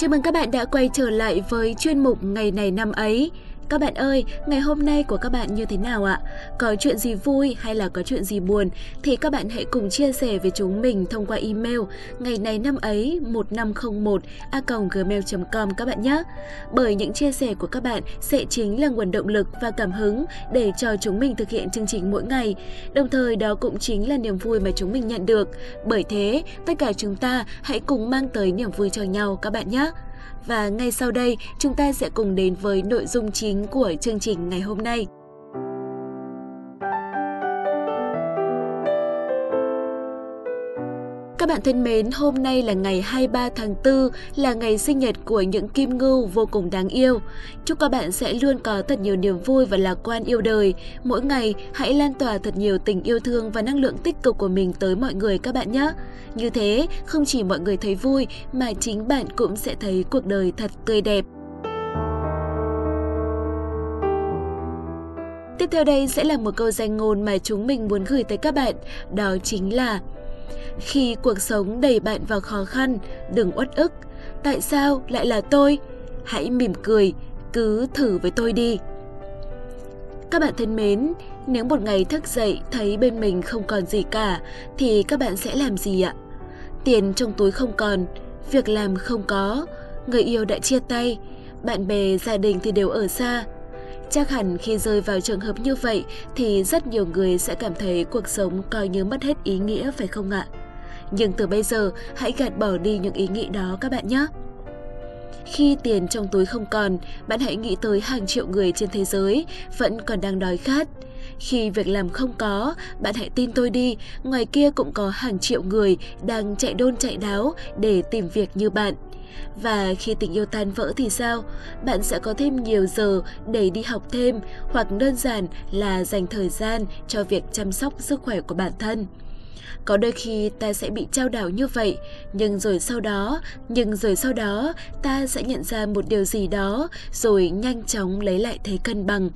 Chào mừng các bạn đã quay trở lại với chuyên mục Ngày này năm ấy. Các bạn ơi, ngày hôm nay của các bạn như thế nào ạ? Có chuyện gì vui hay là có chuyện gì buồn thì các bạn hãy cùng chia sẻ với chúng mình thông qua email ngày này năm ấy 1501 a gmail.com các bạn nhé. Bởi những chia sẻ của các bạn sẽ chính là nguồn động lực và cảm hứng để cho chúng mình thực hiện chương trình mỗi ngày. Đồng thời đó cũng chính là niềm vui mà chúng mình nhận được. Bởi thế, tất cả chúng ta hãy cùng mang tới niềm vui cho nhau các bạn nhé. Và ngay sau đây, chúng ta sẽ cùng đến với nội dung chính của chương trình ngày hôm nay. Bạn thân mến, hôm nay là ngày 23 tháng 4, là ngày sinh nhật của những kim ngưu vô cùng đáng yêu. Chúc các bạn sẽ luôn có thật nhiều niềm vui và lạc quan yêu đời. Mỗi ngày, hãy lan tỏa thật nhiều tình yêu thương và năng lượng tích cực của mình tới mọi người các bạn nhé. Như thế, không chỉ mọi người thấy vui, mà chính bạn cũng sẽ thấy cuộc đời thật tươi đẹp. Tiếp theo đây sẽ là một câu danh ngôn mà chúng mình muốn gửi tới các bạn, đó chính là khi cuộc sống đầy bạn vào khó khăn, đừng uất ức. Tại sao lại là tôi? Hãy mỉm cười, cứ thử với tôi đi. Các bạn thân mến, nếu một ngày thức dậy thấy bên mình không còn gì cả thì các bạn sẽ làm gì ạ? Tiền trong túi không còn, việc làm không có, người yêu đã chia tay, bạn bè, gia đình thì đều ở xa, Chắc hẳn khi rơi vào trường hợp như vậy thì rất nhiều người sẽ cảm thấy cuộc sống coi như mất hết ý nghĩa phải không ạ? Nhưng từ bây giờ hãy gạt bỏ đi những ý nghĩ đó các bạn nhé. Khi tiền trong túi không còn, bạn hãy nghĩ tới hàng triệu người trên thế giới vẫn còn đang đói khát. Khi việc làm không có, bạn hãy tin tôi đi, ngoài kia cũng có hàng triệu người đang chạy đôn chạy đáo để tìm việc như bạn. Và khi tình yêu tan vỡ thì sao? Bạn sẽ có thêm nhiều giờ để đi học thêm hoặc đơn giản là dành thời gian cho việc chăm sóc sức khỏe của bản thân. Có đôi khi ta sẽ bị trao đảo như vậy, nhưng rồi sau đó, nhưng rồi sau đó ta sẽ nhận ra một điều gì đó rồi nhanh chóng lấy lại thế cân bằng.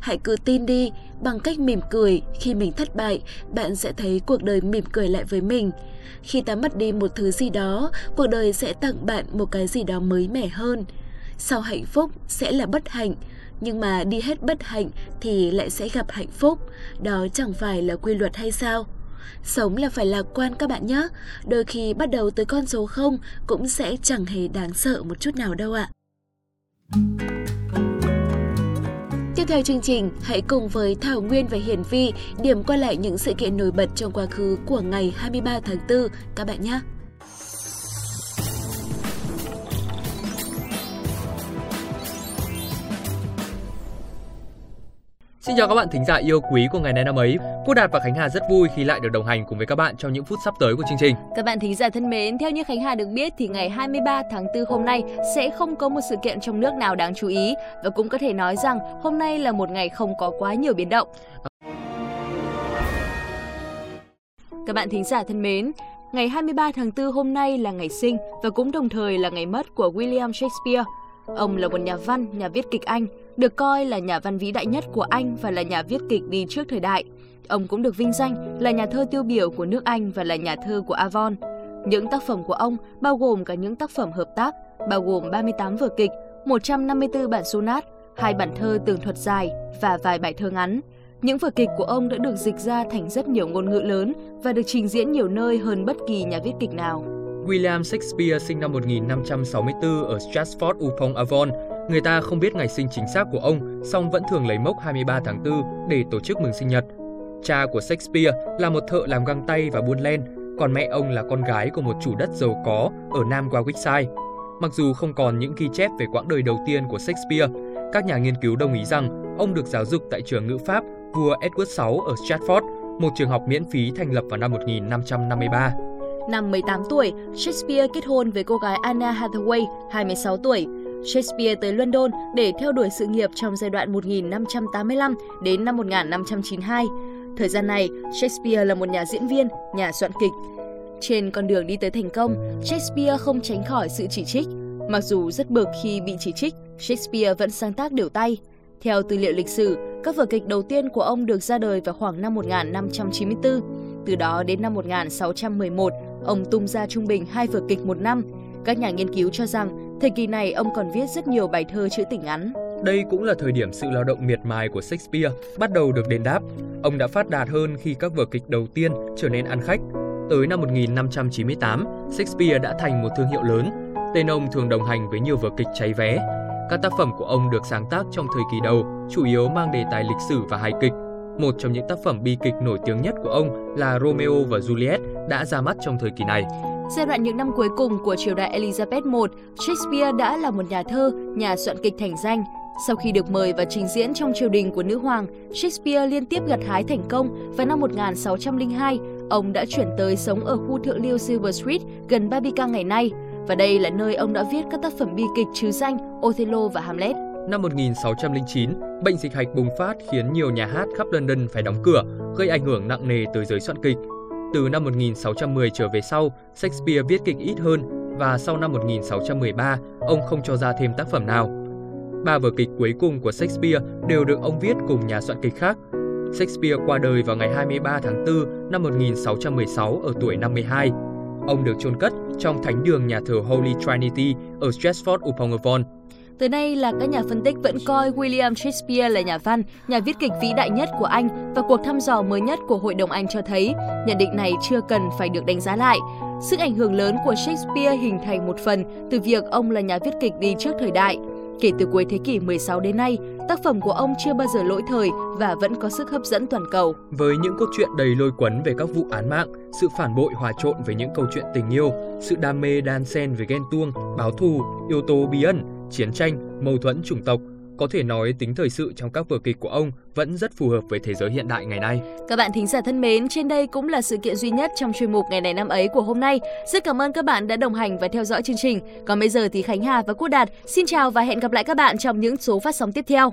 Hãy cứ tin đi, bằng cách mỉm cười, khi mình thất bại, bạn sẽ thấy cuộc đời mỉm cười lại với mình. Khi ta mất đi một thứ gì đó, cuộc đời sẽ tặng bạn một cái gì đó mới mẻ hơn. Sau hạnh phúc sẽ là bất hạnh, nhưng mà đi hết bất hạnh thì lại sẽ gặp hạnh phúc. Đó chẳng phải là quy luật hay sao? Sống là phải lạc quan các bạn nhé. Đôi khi bắt đầu tới con số 0 cũng sẽ chẳng hề đáng sợ một chút nào đâu ạ. Tiếp theo chương trình, hãy cùng với Thảo Nguyên và Hiển Vi điểm qua lại những sự kiện nổi bật trong quá khứ của ngày 23 tháng 4 các bạn nhé. Xin chào các bạn thính giả yêu quý của ngày này năm ấy. Quốc Đạt và Khánh Hà rất vui khi lại được đồng hành cùng với các bạn trong những phút sắp tới của chương trình. Các bạn thính giả thân mến, theo như Khánh Hà được biết thì ngày 23 tháng 4 hôm nay sẽ không có một sự kiện trong nước nào đáng chú ý và cũng có thể nói rằng hôm nay là một ngày không có quá nhiều biến động. Các bạn thính giả thân mến, ngày 23 tháng 4 hôm nay là ngày sinh và cũng đồng thời là ngày mất của William Shakespeare. Ông là một nhà văn, nhà viết kịch Anh, được coi là nhà văn vĩ đại nhất của Anh và là nhà viết kịch đi trước thời đại. Ông cũng được vinh danh là nhà thơ tiêu biểu của nước Anh và là nhà thơ của Avon. Những tác phẩm của ông bao gồm cả những tác phẩm hợp tác, bao gồm 38 vở kịch, 154 bản sonat, hai bản thơ tường thuật dài và vài bài thơ ngắn. Những vở kịch của ông đã được dịch ra thành rất nhiều ngôn ngữ lớn và được trình diễn nhiều nơi hơn bất kỳ nhà viết kịch nào. William Shakespeare sinh năm 1564 ở Stratford upon Avon. Người ta không biết ngày sinh chính xác của ông, song vẫn thường lấy mốc 23 tháng 4 để tổ chức mừng sinh nhật. Cha của Shakespeare là một thợ làm găng tay và buôn len, còn mẹ ông là con gái của một chủ đất giàu có ở Nam Warwickshire. Mặc dù không còn những ghi chép về quãng đời đầu tiên của Shakespeare, các nhà nghiên cứu đồng ý rằng ông được giáo dục tại trường ngữ pháp vua Edward VI ở Stratford, một trường học miễn phí thành lập vào năm 1553. Năm 18 tuổi, Shakespeare kết hôn với cô gái Anna Hathaway, 26 tuổi. Shakespeare tới London để theo đuổi sự nghiệp trong giai đoạn 1585 đến năm 1592. Thời gian này, Shakespeare là một nhà diễn viên, nhà soạn kịch. Trên con đường đi tới thành công, Shakespeare không tránh khỏi sự chỉ trích. Mặc dù rất bực khi bị chỉ trích, Shakespeare vẫn sáng tác điều tay. Theo tư liệu lịch sử, các vở kịch đầu tiên của ông được ra đời vào khoảng năm 1594. Từ đó đến năm 1611, ông tung ra trung bình hai vở kịch một năm. Các nhà nghiên cứu cho rằng Thời kỳ này ông còn viết rất nhiều bài thơ trữ tình ngắn. Đây cũng là thời điểm sự lao động miệt mài của Shakespeare bắt đầu được đền đáp. Ông đã phát đạt hơn khi các vở kịch đầu tiên trở nên ăn khách. Tới năm 1598, Shakespeare đã thành một thương hiệu lớn. Tên ông thường đồng hành với nhiều vở kịch cháy vé. Các tác phẩm của ông được sáng tác trong thời kỳ đầu, chủ yếu mang đề tài lịch sử và hài kịch. Một trong những tác phẩm bi kịch nổi tiếng nhất của ông là Romeo và Juliet đã ra mắt trong thời kỳ này. Giai đoạn những năm cuối cùng của triều đại Elizabeth I, Shakespeare đã là một nhà thơ, nhà soạn kịch thành danh. Sau khi được mời và trình diễn trong triều đình của nữ hoàng, Shakespeare liên tiếp gặt hái thành công và năm 1602, ông đã chuyển tới sống ở khu thượng lưu Silver Street gần Barbican ngày nay. Và đây là nơi ông đã viết các tác phẩm bi kịch trứ danh Othello và Hamlet. Năm 1609, bệnh dịch hạch bùng phát khiến nhiều nhà hát khắp London phải đóng cửa, gây ảnh hưởng nặng nề tới giới soạn kịch. Từ năm 1610 trở về sau, Shakespeare viết kịch ít hơn và sau năm 1613, ông không cho ra thêm tác phẩm nào. Ba vở kịch cuối cùng của Shakespeare đều được ông viết cùng nhà soạn kịch khác. Shakespeare qua đời vào ngày 23 tháng 4 năm 1616 ở tuổi 52. Ông được chôn cất trong thánh đường nhà thờ Holy Trinity ở Stratford upon Avon. Tới nay là các nhà phân tích vẫn coi William Shakespeare là nhà văn, nhà viết kịch vĩ đại nhất của Anh và cuộc thăm dò mới nhất của Hội đồng Anh cho thấy nhận định này chưa cần phải được đánh giá lại. Sức ảnh hưởng lớn của Shakespeare hình thành một phần từ việc ông là nhà viết kịch đi trước thời đại. Kể từ cuối thế kỷ 16 đến nay, tác phẩm của ông chưa bao giờ lỗi thời và vẫn có sức hấp dẫn toàn cầu. Với những cốt truyện đầy lôi cuốn về các vụ án mạng, sự phản bội hòa trộn với những câu chuyện tình yêu, sự đam mê đan xen với ghen tuông, báo thù, yếu tố bí ẩn, chiến tranh, mâu thuẫn chủng tộc, có thể nói tính thời sự trong các vở kịch của ông vẫn rất phù hợp với thế giới hiện đại ngày nay. Các bạn thính giả thân mến, trên đây cũng là sự kiện duy nhất trong chuyên mục ngày này năm ấy của hôm nay. Rất cảm ơn các bạn đã đồng hành và theo dõi chương trình. Còn bây giờ thì Khánh Hà và Quốc Đạt xin chào và hẹn gặp lại các bạn trong những số phát sóng tiếp theo.